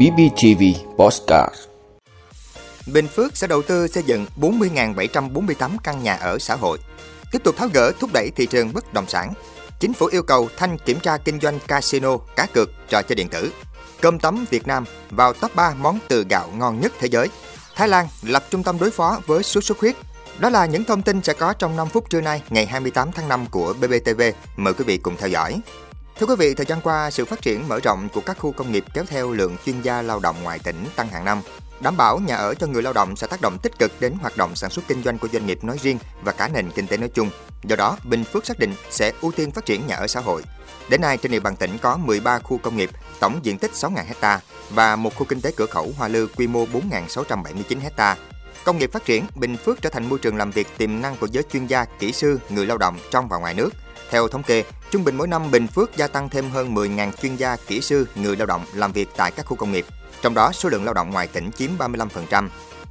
BBTV Postcard Bình Phước sẽ đầu tư xây dựng 40.748 căn nhà ở xã hội. Tiếp tục tháo gỡ thúc đẩy thị trường bất động sản. Chính phủ yêu cầu thanh kiểm tra kinh doanh casino, cá cược, trò chơi điện tử. Cơm tấm Việt Nam vào top 3 món từ gạo ngon nhất thế giới. Thái Lan lập trung tâm đối phó với sốt xuất huyết. Đó là những thông tin sẽ có trong 5 phút trưa nay, ngày 28 tháng 5 của BBTV. Mời quý vị cùng theo dõi. Thưa quý vị, thời gian qua, sự phát triển mở rộng của các khu công nghiệp kéo theo lượng chuyên gia lao động ngoài tỉnh tăng hàng năm. Đảm bảo nhà ở cho người lao động sẽ tác động tích cực đến hoạt động sản xuất kinh doanh của doanh nghiệp nói riêng và cả nền kinh tế nói chung. Do đó, Bình Phước xác định sẽ ưu tiên phát triển nhà ở xã hội. Đến nay, trên địa bàn tỉnh có 13 khu công nghiệp, tổng diện tích 6.000 ha và một khu kinh tế cửa khẩu Hoa Lư quy mô 4.679 ha Công nghiệp phát triển, Bình Phước trở thành môi trường làm việc tiềm năng của giới chuyên gia, kỹ sư, người lao động trong và ngoài nước. Theo thống kê, trung bình mỗi năm Bình Phước gia tăng thêm hơn 10.000 chuyên gia, kỹ sư, người lao động làm việc tại các khu công nghiệp. Trong đó, số lượng lao động ngoài tỉnh chiếm 35%.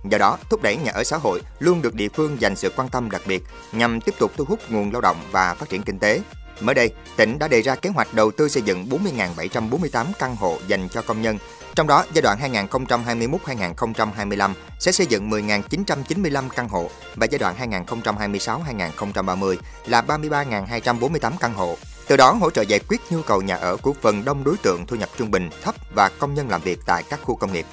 Do đó, thúc đẩy nhà ở xã hội luôn được địa phương dành sự quan tâm đặc biệt nhằm tiếp tục thu hút nguồn lao động và phát triển kinh tế. Mới đây, tỉnh đã đề ra kế hoạch đầu tư xây dựng 40.748 căn hộ dành cho công nhân. Trong đó, giai đoạn 2021-2025 sẽ xây dựng 10.995 căn hộ và giai đoạn 2026-2030 là 33.248 căn hộ. Từ đó hỗ trợ giải quyết nhu cầu nhà ở của phần đông đối tượng thu nhập trung bình thấp và công nhân làm việc tại các khu công nghiệp.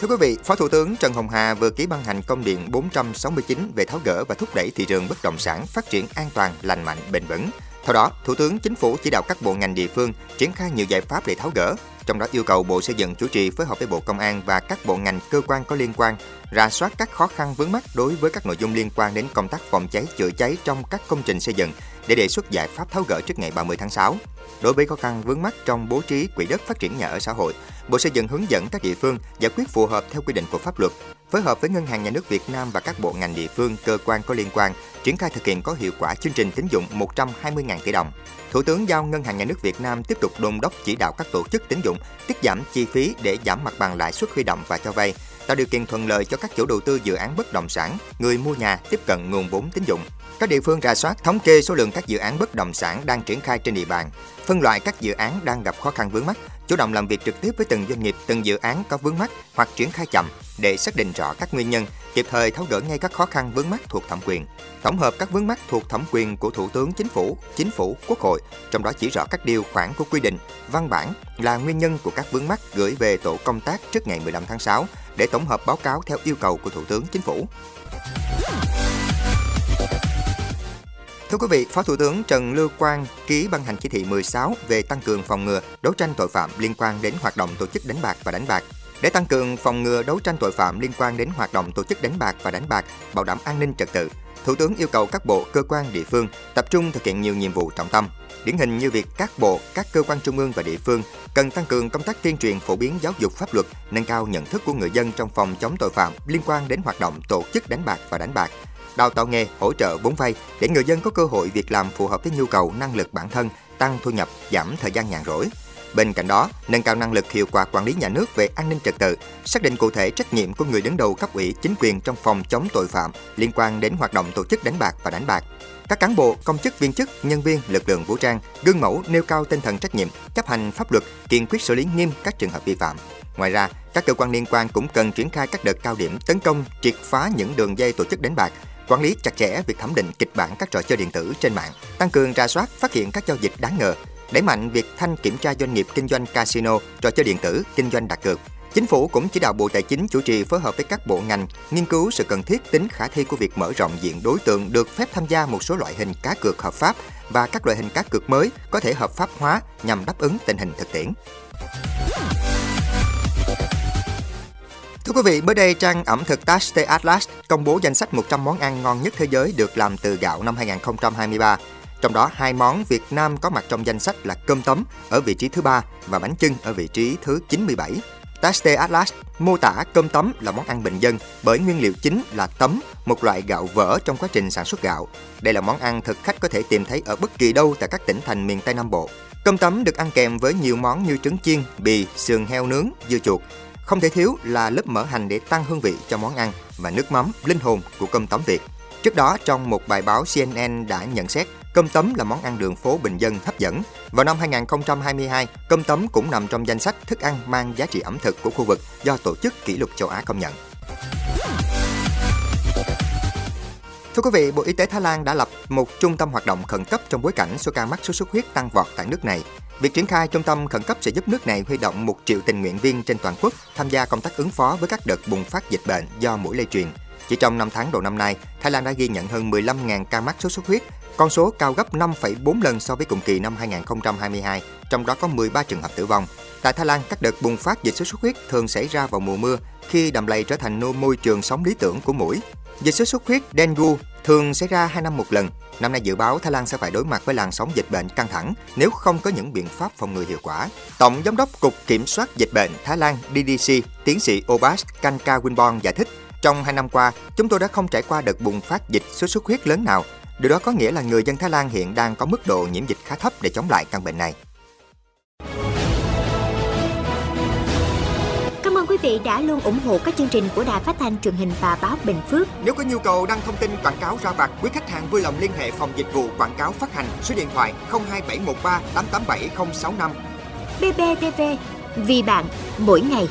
Thưa quý vị, Phó Thủ tướng Trần Hồng Hà vừa ký ban hành công điện 469 về tháo gỡ và thúc đẩy thị trường bất động sản phát triển an toàn, lành mạnh, bền vững. Theo đó, Thủ tướng Chính phủ chỉ đạo các bộ ngành địa phương triển khai nhiều giải pháp để tháo gỡ, trong đó yêu cầu Bộ Xây dựng chủ trì phối hợp với Bộ Công an và các bộ ngành cơ quan có liên quan rà soát các khó khăn vướng mắt đối với các nội dung liên quan đến công tác phòng cháy chữa cháy trong các công trình xây dựng để đề xuất giải pháp tháo gỡ trước ngày 30 tháng 6. Đối với khó khăn vướng mắt trong bố trí quỹ đất phát triển nhà ở xã hội, Bộ Xây dựng hướng dẫn các địa phương giải quyết phù hợp theo quy định của pháp luật, phối hợp với Ngân hàng Nhà nước Việt Nam và các bộ ngành địa phương, cơ quan có liên quan triển khai thực hiện có hiệu quả chương trình tín dụng 120.000 tỷ đồng. Thủ tướng giao Ngân hàng Nhà nước Việt Nam tiếp tục đôn đốc chỉ đạo các tổ chức tín dụng tiết giảm chi phí để giảm mặt bằng lãi suất huy động và cho vay, tạo điều kiện thuận lợi cho các chủ đầu tư dự án bất động sản, người mua nhà tiếp cận nguồn vốn tín dụng. Các địa phương rà soát thống kê số lượng các dự án bất động sản đang triển khai trên địa bàn, phân loại các dự án đang gặp khó khăn vướng mắt, chủ động làm việc trực tiếp với từng doanh nghiệp, từng dự án có vướng mắt hoặc triển khai chậm để xác định rõ các nguyên nhân, kịp thời tháo gỡ ngay các khó khăn vướng mắt thuộc thẩm quyền. Tổng hợp các vướng mắt thuộc thẩm quyền của Thủ tướng Chính phủ, Chính phủ, Quốc hội, trong đó chỉ rõ các điều khoản của quy định, văn bản là nguyên nhân của các vướng mắt gửi về tổ công tác trước ngày 15 tháng 6 để tổng hợp báo cáo theo yêu cầu của Thủ tướng Chính phủ. Thưa quý vị, Phó Thủ tướng Trần Lưu Quang ký ban hành chỉ thị 16 về tăng cường phòng ngừa, đấu tranh tội phạm liên quan đến hoạt động tổ chức đánh bạc và đánh bạc. Để tăng cường phòng ngừa đấu tranh tội phạm liên quan đến hoạt động tổ chức đánh bạc và đánh bạc, bảo đảm an ninh trật tự, Thủ tướng yêu cầu các bộ, cơ quan địa phương tập trung thực hiện nhiều nhiệm vụ trọng tâm. Điển hình như việc các bộ, các cơ quan trung ương và địa phương cần tăng cường công tác tuyên truyền phổ biến giáo dục pháp luật, nâng cao nhận thức của người dân trong phòng chống tội phạm liên quan đến hoạt động tổ chức đánh bạc và đánh bạc, đào tạo nghề, hỗ trợ vốn vay để người dân có cơ hội việc làm phù hợp với nhu cầu năng lực bản thân, tăng thu nhập, giảm thời gian nhàn rỗi. Bên cạnh đó, nâng cao năng lực hiệu quả quản lý nhà nước về an ninh trật tự, xác định cụ thể trách nhiệm của người đứng đầu cấp ủy chính quyền trong phòng chống tội phạm liên quan đến hoạt động tổ chức đánh bạc và đánh bạc. Các cán bộ, công chức viên chức, nhân viên lực lượng vũ trang gương mẫu nêu cao tinh thần trách nhiệm, chấp hành pháp luật, kiên quyết xử lý nghiêm các trường hợp vi phạm. Ngoài ra, các cơ quan liên quan cũng cần triển khai các đợt cao điểm tấn công, triệt phá những đường dây tổ chức đánh bạc, quản lý chặt chẽ việc thẩm định kịch bản các trò chơi điện tử trên mạng, tăng cường ra soát phát hiện các giao dịch đáng ngờ, đẩy mạnh việc thanh kiểm tra doanh nghiệp kinh doanh casino, trò chơi điện tử, kinh doanh đặt cược. Chính phủ cũng chỉ đạo Bộ Tài chính chủ trì phối hợp với các bộ ngành nghiên cứu sự cần thiết tính khả thi của việc mở rộng diện đối tượng được phép tham gia một số loại hình cá cược hợp pháp và các loại hình cá cược mới có thể hợp pháp hóa nhằm đáp ứng tình hình thực tiễn. Thưa quý vị, mới đây trang ẩm thực Taste Atlas công bố danh sách 100 món ăn ngon nhất thế giới được làm từ gạo năm 2023. Trong đó, hai món Việt Nam có mặt trong danh sách là cơm tấm ở vị trí thứ ba và bánh chưng ở vị trí thứ 97. Taste Atlas mô tả cơm tấm là món ăn bình dân bởi nguyên liệu chính là tấm, một loại gạo vỡ trong quá trình sản xuất gạo. Đây là món ăn thực khách có thể tìm thấy ở bất kỳ đâu tại các tỉnh thành miền Tây Nam Bộ. Cơm tấm được ăn kèm với nhiều món như trứng chiên, bì, sườn heo nướng, dưa chuột. Không thể thiếu là lớp mỡ hành để tăng hương vị cho món ăn và nước mắm linh hồn của cơm tấm Việt. Trước đó, trong một bài báo CNN đã nhận xét cơm tấm là món ăn đường phố bình dân hấp dẫn. Vào năm 2022, cơm tấm cũng nằm trong danh sách thức ăn mang giá trị ẩm thực của khu vực do Tổ chức Kỷ lục châu Á công nhận. Thưa quý vị, Bộ Y tế Thái Lan đã lập một trung tâm hoạt động khẩn cấp trong bối cảnh số ca mắc sốt xuất huyết tăng vọt tại nước này. Việc triển khai trung tâm khẩn cấp sẽ giúp nước này huy động một triệu tình nguyện viên trên toàn quốc tham gia công tác ứng phó với các đợt bùng phát dịch bệnh do mũi lây truyền. Chỉ trong 5 tháng đầu năm nay, Thái Lan đã ghi nhận hơn 15.000 ca mắc sốt xuất huyết, con số cao gấp 5,4 lần so với cùng kỳ năm 2022, trong đó có 13 trường hợp tử vong. Tại Thái Lan, các đợt bùng phát dịch sốt xuất huyết thường xảy ra vào mùa mưa khi đầm lầy trở thành môi trường sống lý tưởng của mũi. Dịch sốt xuất huyết dengue thường xảy ra 2 năm một lần. Năm nay dự báo Thái Lan sẽ phải đối mặt với làn sóng dịch bệnh căng thẳng nếu không có những biện pháp phòng ngừa hiệu quả. Tổng giám đốc Cục Kiểm soát Dịch bệnh Thái Lan DDC, tiến sĩ Obas Kankawinborn giải thích, trong hai năm qua, chúng tôi đã không trải qua đợt bùng phát dịch sốt xuất huyết lớn nào. Điều đó có nghĩa là người dân Thái Lan hiện đang có mức độ nhiễm dịch khá thấp để chống lại căn bệnh này. quý vị đã luôn ủng hộ các chương trình của Đài Phát thanh truyền hình và báo Bình Phước. Nếu có nhu cầu đăng thông tin quảng cáo ra vặt, quý khách hàng vui lòng liên hệ phòng dịch vụ quảng cáo phát hành số điện thoại 02713 887065. BBTV, vì bạn, mỗi ngày.